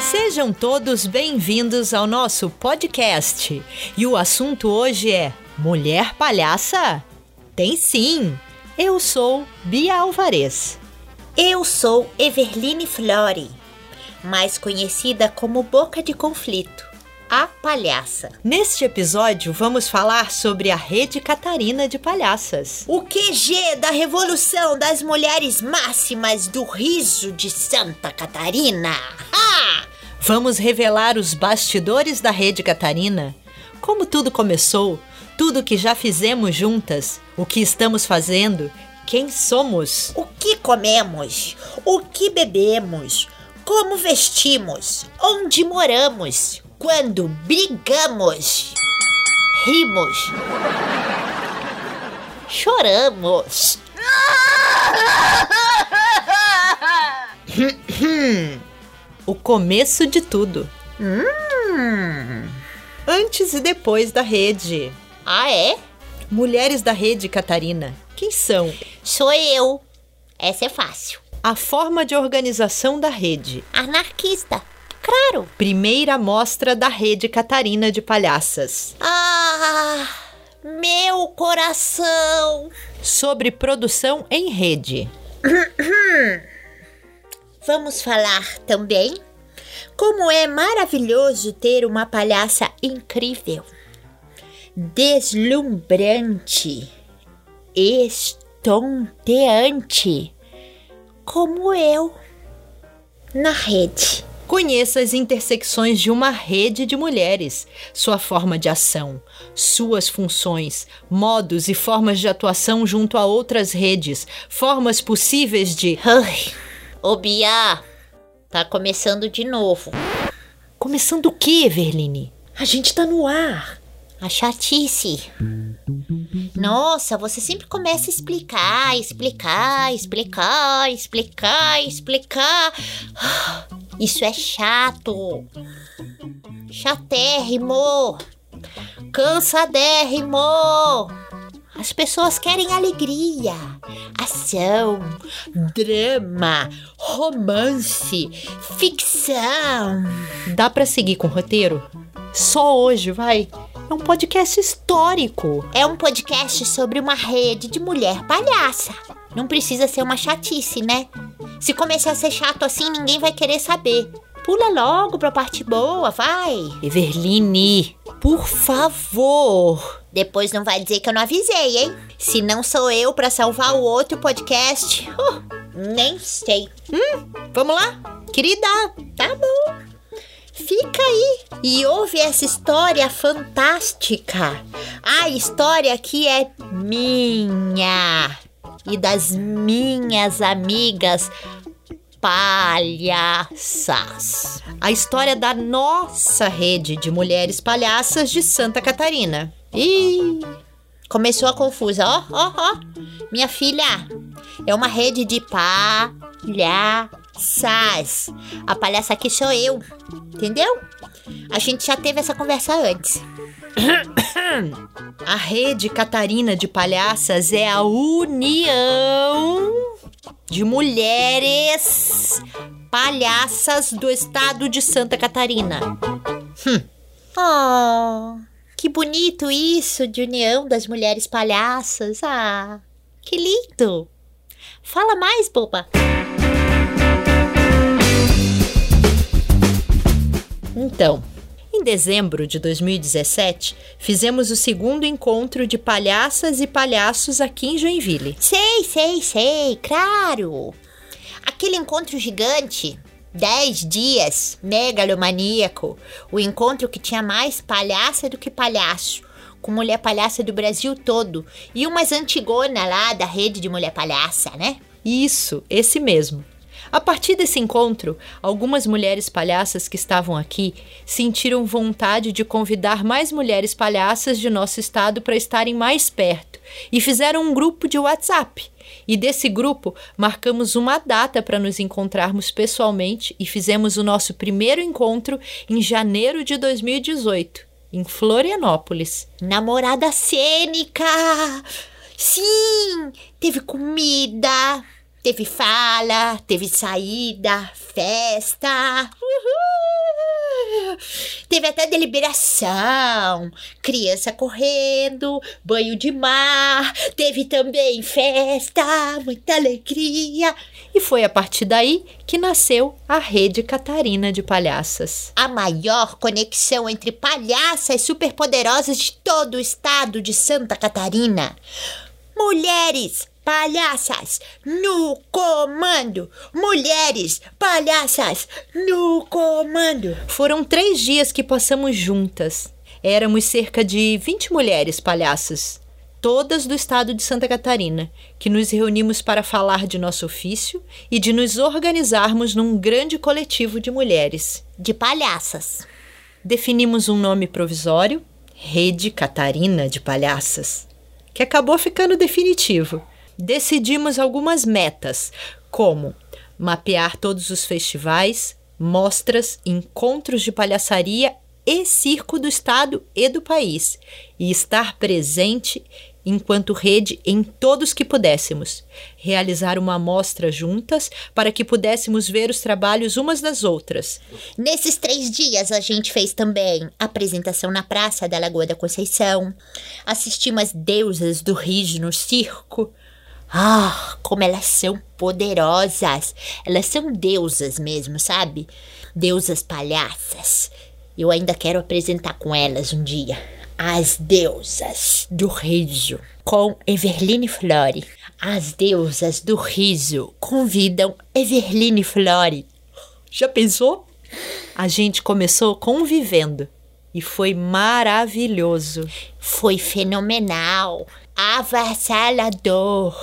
Sejam todos bem-vindos ao nosso podcast. E o assunto hoje é Mulher Palhaça? Tem sim! Eu sou Bia Alvarez. Eu sou Everline Flore, mais conhecida como Boca de Conflito, a palhaça. Neste episódio, vamos falar sobre a Rede Catarina de Palhaças. O QG da Revolução das Mulheres Máximas do Riso de Santa Catarina. Ha! Vamos revelar os bastidores da Rede Catarina, como tudo começou, tudo que já fizemos juntas, o que estamos fazendo, quem somos. O que comemos, o que bebemos, como vestimos, onde moramos, quando brigamos, rimos, choramos. O começo de tudo. Hum. Antes e depois da rede. Ah, é? Mulheres da Rede Catarina. Quem são? Sou eu. Essa é fácil. A forma de organização da rede. Anarquista. Claro. Primeira mostra da Rede Catarina de Palhaças. Ah, meu coração. Sobre produção em rede. Vamos falar também como é maravilhoso ter uma palhaça incrível, deslumbrante, estonteante, como eu, na rede. Conheça as intersecções de uma rede de mulheres, sua forma de ação, suas funções, modos e formas de atuação junto a outras redes, formas possíveis de. Ai, ô Bia, tá começando de novo. Começando o que, Everline? A gente tá no ar. A chatice. Nossa, você sempre começa a explicar, explicar, explicar, explicar, explicar. Isso é chato. Chatérrimo. Cansadérrimo. As pessoas querem alegria, ação, drama, romance, ficção. Dá pra seguir com o roteiro? Só hoje, vai. É um podcast histórico. É um podcast sobre uma rede de mulher palhaça. Não precisa ser uma chatice, né? Se começar a ser chato assim, ninguém vai querer saber. Pula logo pra parte boa, vai. Everline, por favor. Depois não vai dizer que eu não avisei, hein? Se não sou eu pra salvar o outro podcast, uh, nem sei. Hum, vamos lá? Querida, Tá bom. Fica aí e ouve essa história fantástica. A história que é minha e das minhas amigas palhaças. a história da nossa rede de mulheres palhaças de Santa Catarina. Ih, começou a confusa, ó, ó, ó. Minha filha, é uma rede de palhaças. A palhaça aqui sou eu, entendeu? A gente já teve essa conversa antes. A Rede Catarina de Palhaças é a união de mulheres palhaças do estado de Santa Catarina. Oh, que bonito isso de união das mulheres palhaças. Ah, que lindo. Fala mais, boba. Então, em dezembro de 2017, fizemos o segundo encontro de palhaças e palhaços aqui em Joinville. Sei, sei, sei, claro. Aquele encontro gigante, 10 dias, megalomaníaco. O encontro que tinha mais palhaça do que palhaço. Com mulher palhaça do Brasil todo. E umas antigona lá da rede de mulher palhaça, né? Isso, esse mesmo. A partir desse encontro, algumas mulheres palhaças que estavam aqui sentiram vontade de convidar mais mulheres palhaças de nosso estado para estarem mais perto e fizeram um grupo de WhatsApp. E desse grupo, marcamos uma data para nos encontrarmos pessoalmente e fizemos o nosso primeiro encontro em janeiro de 2018, em Florianópolis. Namorada cênica! Sim! Teve comida, Teve fala, teve saída, festa. Uhul. Teve até deliberação, criança correndo, banho de mar. Teve também festa, muita alegria. E foi a partir daí que nasceu a Rede Catarina de Palhaças. A maior conexão entre palhaças superpoderosas de todo o estado de Santa Catarina. Mulheres palhaças no comando! Mulheres palhaças no comando! Foram três dias que passamos juntas. Éramos cerca de 20 mulheres palhaças, todas do estado de Santa Catarina, que nos reunimos para falar de nosso ofício e de nos organizarmos num grande coletivo de mulheres. De palhaças. Definimos um nome provisório, Rede Catarina de Palhaças, que acabou ficando definitivo decidimos algumas metas, como mapear todos os festivais, mostras, encontros de palhaçaria e circo do estado e do país, e estar presente enquanto rede em todos que pudéssemos, realizar uma amostra juntas para que pudéssemos ver os trabalhos umas das outras. Nesses três dias a gente fez também apresentação na Praça da Lagoa da Conceição, assistimos as deusas do riso no circo, ah, como elas são poderosas! Elas são deusas mesmo, sabe? Deusas palhaças. Eu ainda quero apresentar com elas um dia. As deusas do riso, com Everline Flore. As deusas do riso convidam Everline Flore. Já pensou? A gente começou convivendo e foi maravilhoso. Foi fenomenal avassalador,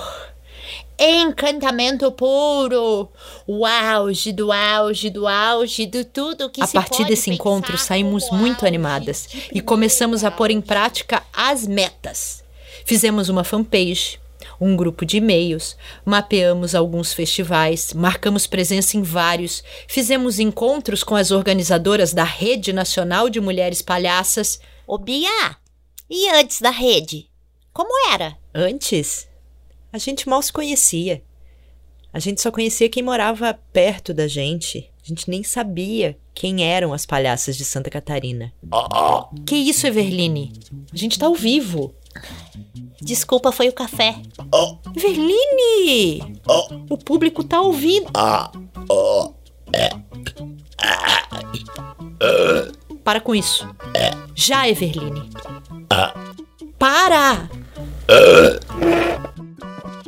encantamento puro, o auge do auge do auge de tudo que a partir desse encontro saímos muito animadas e começamos a pôr em prática as metas. Fizemos uma fanpage, um grupo de e-mails, mapeamos alguns festivais, marcamos presença em vários, fizemos encontros com as organizadoras da Rede Nacional de Mulheres Palhaças. Ô Bia, e antes da rede? Como era? Antes, a gente mal se conhecia. A gente só conhecia quem morava perto da gente. A gente nem sabia quem eram as palhaças de Santa Catarina. Que isso, Everline? A gente tá ao vivo. Desculpa, foi o café. Everline! O público tá ouvindo. Para com isso. Já, Everline. Para!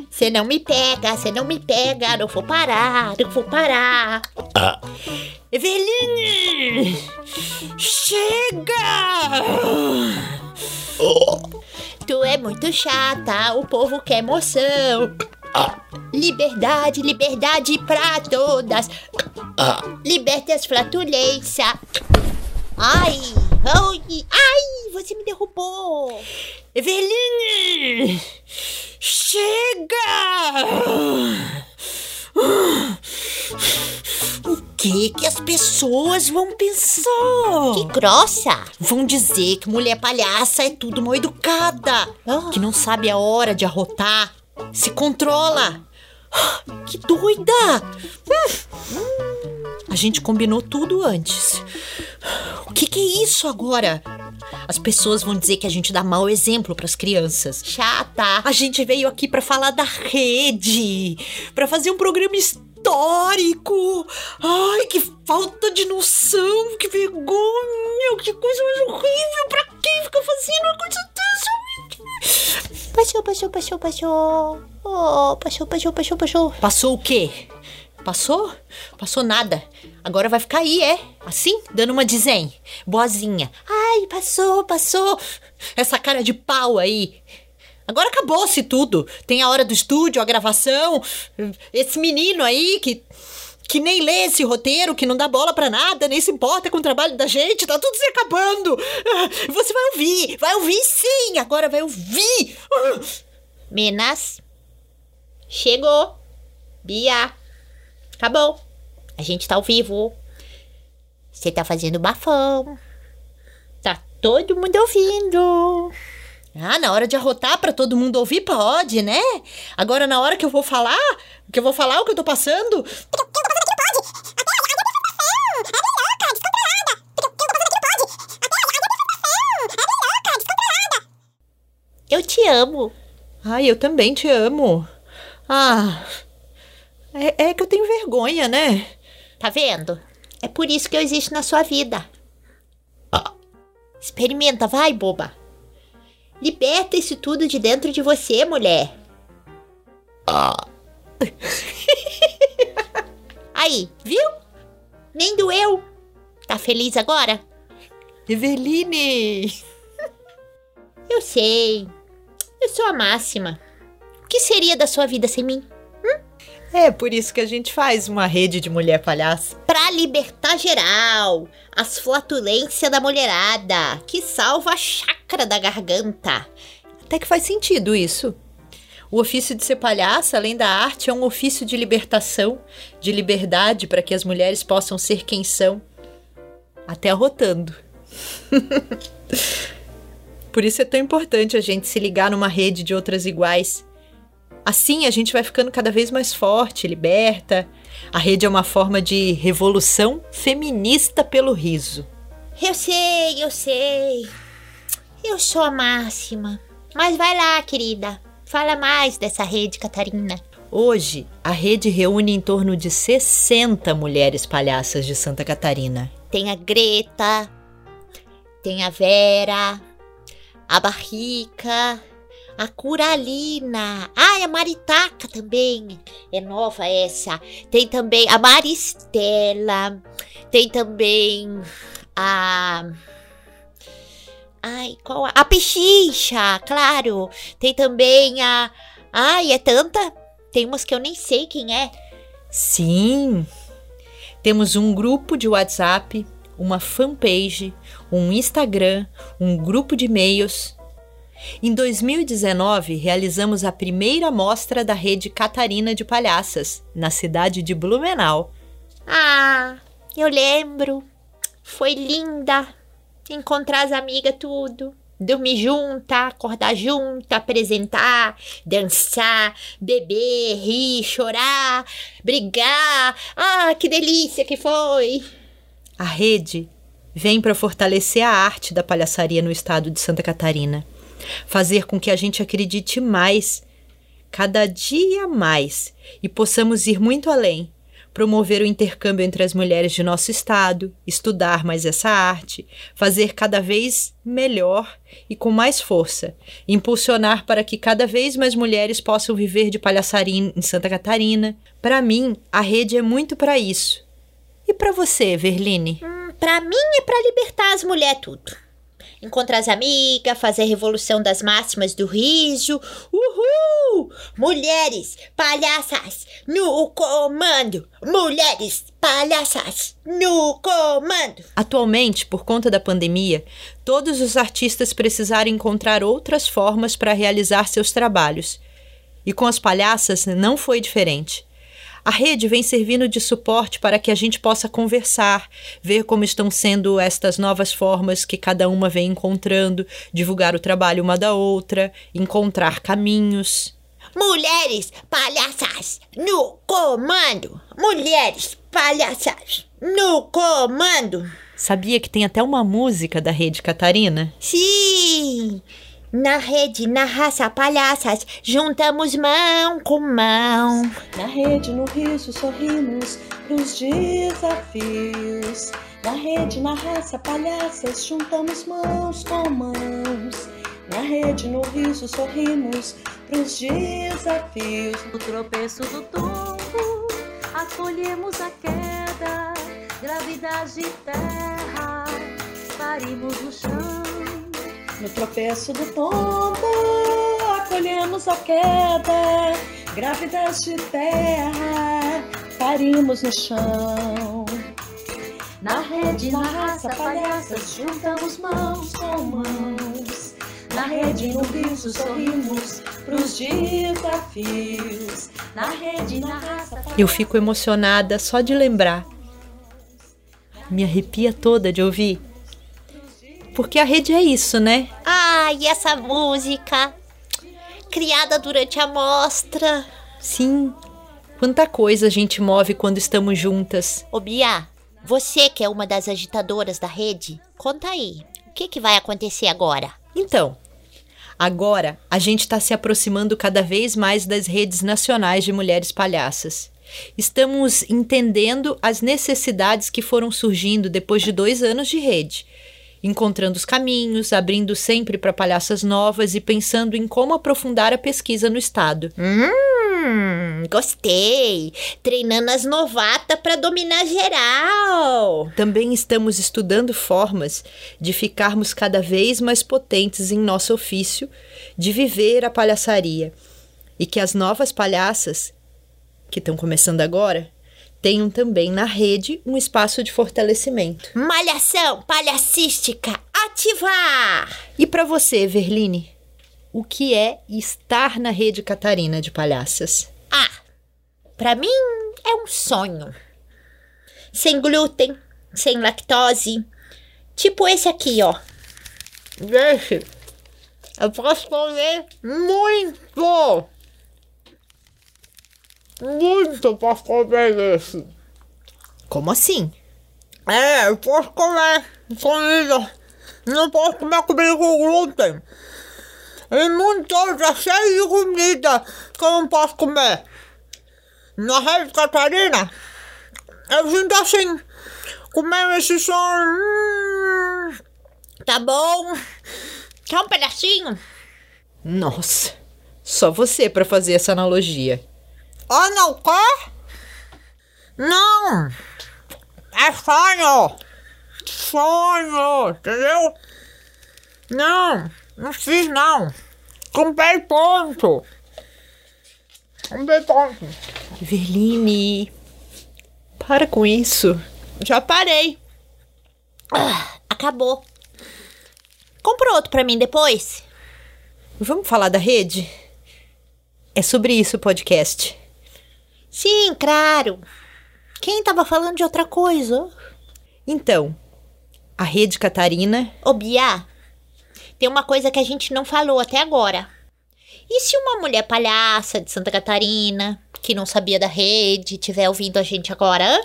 Você não me pega, você não me pega, não vou parar, não vou parar. Ah. Eveline! Chega! Oh. Tu é muito chata, o povo quer emoção. Ah. Liberdade, liberdade pra todas. Ah. Liberte as flatulências. Ai, ai, ai, você me derrubou. Eveline! Chega! O que que as pessoas vão pensar? Que grossa! Vão dizer que mulher palhaça é tudo mal educada, oh. que não sabe a hora de arrotar, se controla. Que doida! A gente combinou tudo antes. O que, que é isso agora? As pessoas vão dizer que a gente dá mau exemplo para as crianças. Chata! A gente veio aqui para falar da rede, para fazer um programa histórico. Ai, que falta de noção, que vergonha, que coisa mais horrível. Pra quem fica fazendo uma coisa dessa? Passou, passou, passou, passou. Oh, passou, passou, passou, passou. Passou o quê? Passou? Passou nada. Agora vai ficar aí, é? Assim? Dando uma desenho. Boazinha. Ai, passou, passou. Essa cara de pau aí. Agora acabou-se tudo. Tem a hora do estúdio, a gravação. Esse menino aí que. Que nem lê esse roteiro, que não dá bola pra nada, nem se importa com o trabalho da gente, tá tudo se acabando. Você vai ouvir, vai ouvir sim, agora vai ouvir. Minas, chegou. Bia. Acabou. A gente tá ao vivo. Você tá fazendo bafão. Tá todo mundo ouvindo. Ah, na hora de arrotar para todo mundo ouvir, pode, né? Agora, na hora que eu vou falar, Que eu vou falar o que eu tô passando? Eu te amo. Ai, eu também te amo. Ah, é, é que eu tenho vergonha, né? Tá vendo? É por isso que eu existo na sua vida. Experimenta, vai, boba. Liberta isso tudo de dentro de você, mulher. Aí, viu? Nem doeu. Tá feliz agora? Eveline! Eu sei. Eu sou a máxima. O que seria da sua vida sem mim? É por isso que a gente faz uma rede de mulher palhaça. Pra libertar geral. As flatulências da mulherada. Que salva a chácara da garganta. Até que faz sentido isso. O ofício de ser palhaça, além da arte, é um ofício de libertação, de liberdade para que as mulheres possam ser quem são. Até arrotando. Por isso é tão importante a gente se ligar numa rede de outras iguais. Assim a gente vai ficando cada vez mais forte, liberta. A rede é uma forma de revolução feminista pelo riso. Eu sei, eu sei. Eu sou a máxima. Mas vai lá, querida. Fala mais dessa rede, Catarina. Hoje, a rede reúne em torno de 60 mulheres palhaças de Santa Catarina. Tem a Greta, tem a Vera, a Barrica, a Curalina. Ah, a Maritaca também. É nova essa. Tem também a Maristela. Tem também a. Ai, qual a. A Pechincha, claro. Tem também a. Ai, é tanta. Tem umas que eu nem sei quem é. Sim! Temos um grupo de WhatsApp, uma fanpage, um Instagram, um grupo de e-mails. Em 2019, realizamos a primeira mostra da rede Catarina de Palhaças, na cidade de Blumenau. Ah, eu lembro. Foi linda. Encontrar as amigas, tudo. Dormir junta, acordar junta, apresentar, dançar, beber, rir, chorar, brigar. Ah, que delícia que foi! A rede vem para fortalecer a arte da palhaçaria no estado de Santa Catarina, fazer com que a gente acredite mais, cada dia mais, e possamos ir muito além, promover o intercâmbio entre as mulheres de nosso estado, estudar mais essa arte, fazer cada vez melhor e com mais força, impulsionar para que cada vez mais mulheres possam viver de palhaçaria em Santa Catarina. Para mim, a rede é muito para isso. E para você, Verline? Hum, pra mim é pra libertar as mulheres tudo. Encontrar as amigas, fazer a revolução das máximas do riso. Uhul! Mulheres palhaças no comando! Mulheres palhaças no comando! Atualmente, por conta da pandemia, todos os artistas precisaram encontrar outras formas para realizar seus trabalhos. E com as palhaças não foi diferente. A rede vem servindo de suporte para que a gente possa conversar, ver como estão sendo estas novas formas que cada uma vem encontrando, divulgar o trabalho uma da outra, encontrar caminhos. Mulheres palhaças no comando! Mulheres palhaças no comando! Sabia que tem até uma música da Rede Catarina? Sim! Na rede, na raça, palhaças, juntamos mão com mão. Na rede, no riso, sorrimos pros desafios. Na rede, na raça, palhaças, juntamos mãos com mãos. Na rede, no riso, sorrimos pros desafios. No tropeço do tombo, acolhemos a queda, gravidade de terra, parimos no chão. No tropeço do tombo, acolhemos a queda, grávidas de terra, parimos no chão. Na rede, na raça, palhaças, juntamos mãos com mãos. Na rede, no riso, sorrimos pros desafios. Na rede, na raça, Eu fico emocionada só de lembrar. Me arrepia toda de ouvir. Porque a rede é isso, né? Ai, e essa música? Criada durante a mostra. Sim. Quanta coisa a gente move quando estamos juntas. Ô Bia, você que é uma das agitadoras da rede, conta aí. O que, que vai acontecer agora? Então, agora a gente está se aproximando cada vez mais das redes nacionais de mulheres palhaças. Estamos entendendo as necessidades que foram surgindo depois de dois anos de rede, encontrando os caminhos, abrindo sempre para palhaças novas e pensando em como aprofundar a pesquisa no estado. Hum, gostei. Treinando as novatas para dominar geral. Também estamos estudando formas de ficarmos cada vez mais potentes em nosso ofício de viver a palhaçaria e que as novas palhaças, que estão começando agora, tenham também na rede um espaço de fortalecimento. Malhação palhacística, ativar! E para você, Verline, o que é estar na rede Catarina de palhaças? Ah, pra mim é um sonho. Sem glúten, sem lactose. Tipo esse aqui, ó. Gente, eu posso comer muito! Muito posso comer esse. Como assim? É, eu posso comer comida. Não posso comer comida com glúten. E muito outra cheia de comida que eu não posso comer. Na Rede Catarina, eu sinto assim, comendo esse som. Hum, tá bom. Quer um pedacinho? Nossa, só você para fazer essa analogia. Ah, não quer? Não! É sonho! Sonho! Entendeu? Não! Não fiz não! Comprei ponto! Comprei ponto! Verline, para com isso. Já parei! Ah, acabou! Compra outro pra mim depois? Vamos falar da rede? É sobre isso o podcast. Sim, claro! Quem tava falando de outra coisa? Então, a rede Catarina Ô, Bia, tem uma coisa que a gente não falou até agora. E se uma mulher palhaça de Santa Catarina, que não sabia da rede, estiver ouvindo a gente agora,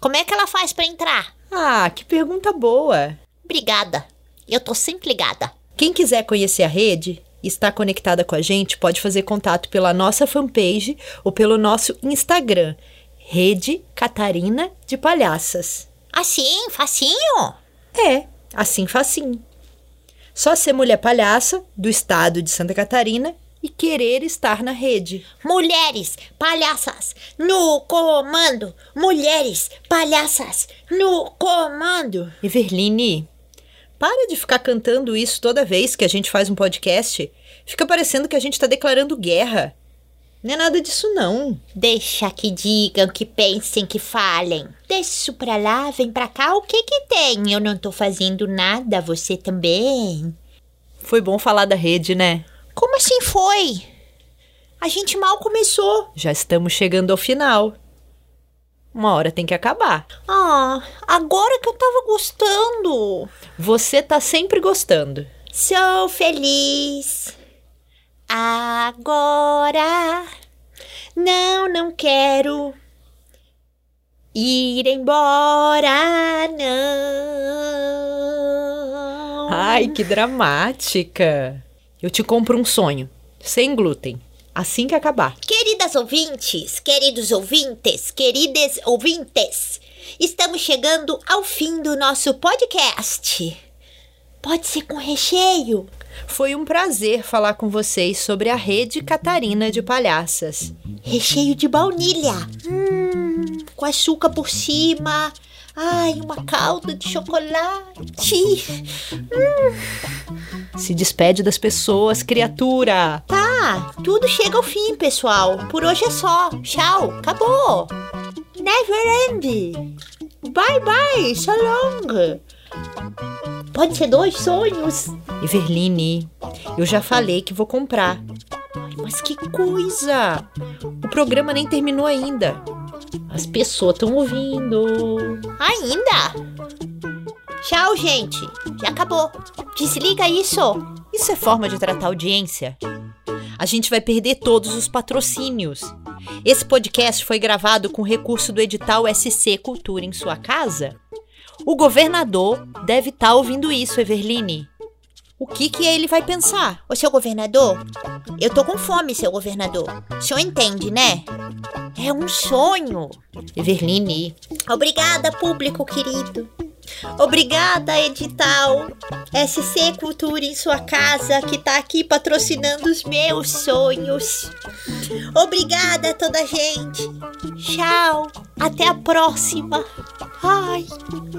como é que ela faz pra entrar? Ah, que pergunta boa! Obrigada. Eu tô sempre ligada. Quem quiser conhecer a rede e estar conectada com a gente, pode fazer contato pela nossa fanpage ou pelo nosso Instagram, Rede Catarina de Palhaças. Assim, facinho? É, assim facinho. Só ser mulher palhaça do estado de Santa Catarina e querer estar na rede. Mulheres palhaças no comando! Mulheres palhaças no comando! Everline, para de ficar cantando isso toda vez que a gente faz um podcast. Fica parecendo que a gente tá declarando guerra. Não é nada disso, não. Deixa que digam, que pensem, que falem. Deixa isso pra lá, vem pra cá, o que que tem? Eu não tô fazendo nada, você também. Foi bom falar da rede, né? Como assim foi? A gente mal começou. Já estamos chegando ao final. Uma hora tem que acabar. Ah, agora que eu tava gostando. Você tá sempre gostando. Sou feliz. Agora. Não, não quero ir embora, não. Ai, que dramática. Eu te compro um sonho, sem glúten, assim que acabar. Queridas ouvintes, queridos ouvintes, queridas ouvintes, estamos chegando ao fim do nosso podcast. Pode ser com recheio. Foi um prazer falar com vocês sobre a rede Catarina de Palhaças. Recheio de baunilha. Hum, com açúcar por cima. Ai, uma calda de chocolate. Se despede das pessoas, criatura. Tá, tudo chega ao fim, pessoal. Por hoje é só. Tchau, acabou. Never end. Bye bye, so long. Pode ser dois sonhos. Everline, eu já falei que vou comprar. Mas que coisa! O programa nem terminou ainda. As pessoas estão ouvindo. Ainda? Tchau, gente. Já acabou. Desliga isso. Isso é forma de tratar audiência? A gente vai perder todos os patrocínios. Esse podcast foi gravado com recurso do edital SC Cultura em sua casa? O governador deve estar tá ouvindo isso, Everline. O que que ele vai pensar? Ô, seu governador, eu tô com fome, seu governador. O senhor entende, né? É um sonho. Everline. Obrigada, público querido. Obrigada, edital SC Cultura em sua casa, que tá aqui patrocinando os meus sonhos. Obrigada a toda gente. Tchau. Até a próxima. Ai,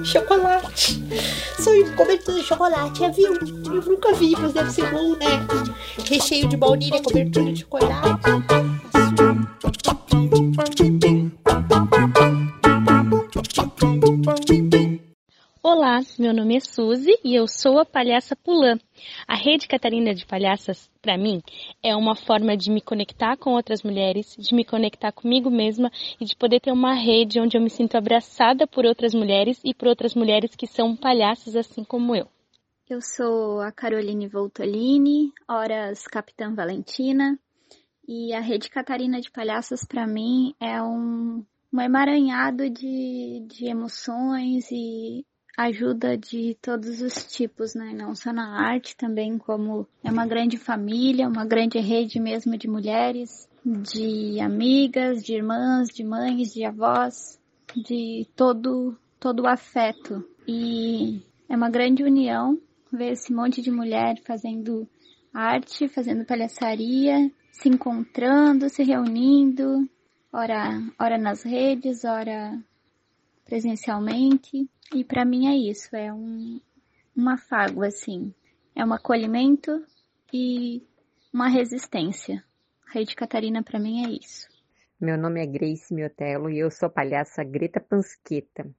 chocolate. Sonho cobertura de chocolate, é viu? Eu nunca vi, mas deve ser bom, né? Recheio de baunilha, cobertura de chocolate. Olá, meu nome é Suzy e eu sou a Palhaça Pulã. A Rede Catarina de Palhaças, para mim, é uma forma de me conectar com outras mulheres, de me conectar comigo mesma e de poder ter uma rede onde eu me sinto abraçada por outras mulheres e por outras mulheres que são palhaças assim como eu. Eu sou a Caroline Voltolini, horas Capitã Valentina, e a Rede Catarina de Palhaças, para mim, é um, um emaranhado de, de emoções e ajuda de todos os tipos, né? Não só na arte, também como é uma grande família, uma grande rede mesmo de mulheres, de amigas, de irmãs, de mães, de avós, de todo todo o afeto. E é uma grande união ver esse monte de mulher fazendo arte, fazendo palhaçaria, se encontrando, se reunindo, ora, ora nas redes, ora presencialmente. E para mim é isso, é um, um afago, assim. É um acolhimento e uma resistência. Rede Catarina para mim é isso. Meu nome é Grace Miotelo e eu sou a palhaça Greta Pansqueta.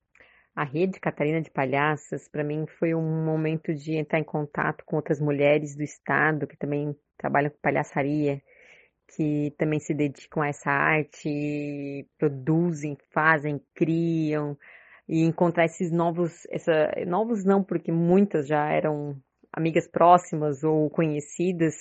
A Rede Catarina de Palhaças, para mim, foi um momento de entrar em contato com outras mulheres do estado que também trabalham com palhaçaria, que também se dedicam a essa arte, produzem, fazem, criam, e encontrar esses novos, essa, novos não, porque muitas já eram amigas próximas ou conhecidas,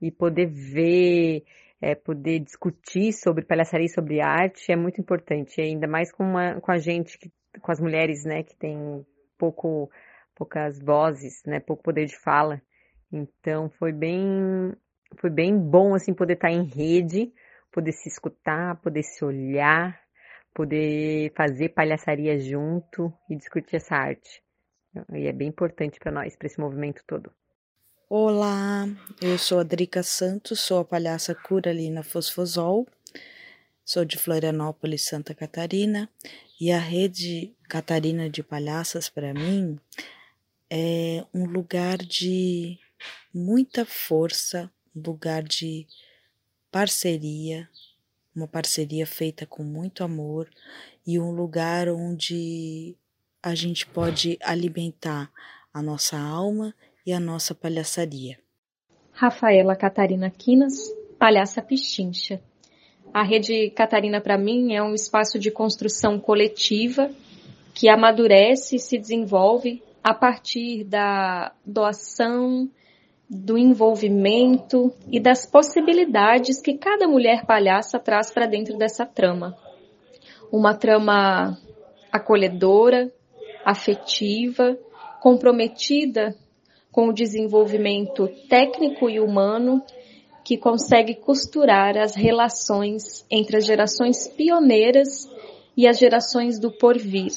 e poder ver, é, poder discutir sobre palhaçaria sobre arte é muito importante, ainda mais com, uma, com a gente, que, com as mulheres, né, que tem pouco, poucas vozes, né, pouco poder de fala. Então foi bem, foi bem bom assim poder estar em rede, poder se escutar, poder se olhar, poder fazer palhaçaria junto e discutir essa arte. E é bem importante para nós, para esse movimento todo. Olá, eu sou a Drica Santos, sou a palhaça Curalina Fosfosol, sou de Florianópolis, Santa Catarina, e a rede Catarina de Palhaças, para mim, é um lugar de muita força, lugar de parceria, uma parceria feita com muito amor e um lugar onde a gente pode alimentar a nossa alma e a nossa palhaçaria. Rafaela Catarina Quinas, palhaça pichincha. A rede Catarina para mim é um espaço de construção coletiva que amadurece e se desenvolve a partir da doação, do envolvimento e das possibilidades que cada mulher palhaça traz para dentro dessa trama. Uma trama acolhedora, afetiva, comprometida com o desenvolvimento técnico e humano que consegue costurar as relações entre as gerações pioneiras e as gerações do porvir.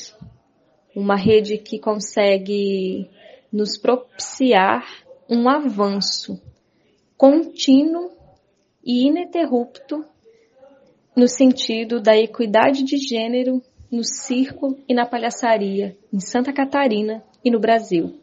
Uma rede que consegue nos propiciar um avanço contínuo e ininterrupto no sentido da equidade de gênero no circo e na palhaçaria em Santa Catarina e no Brasil.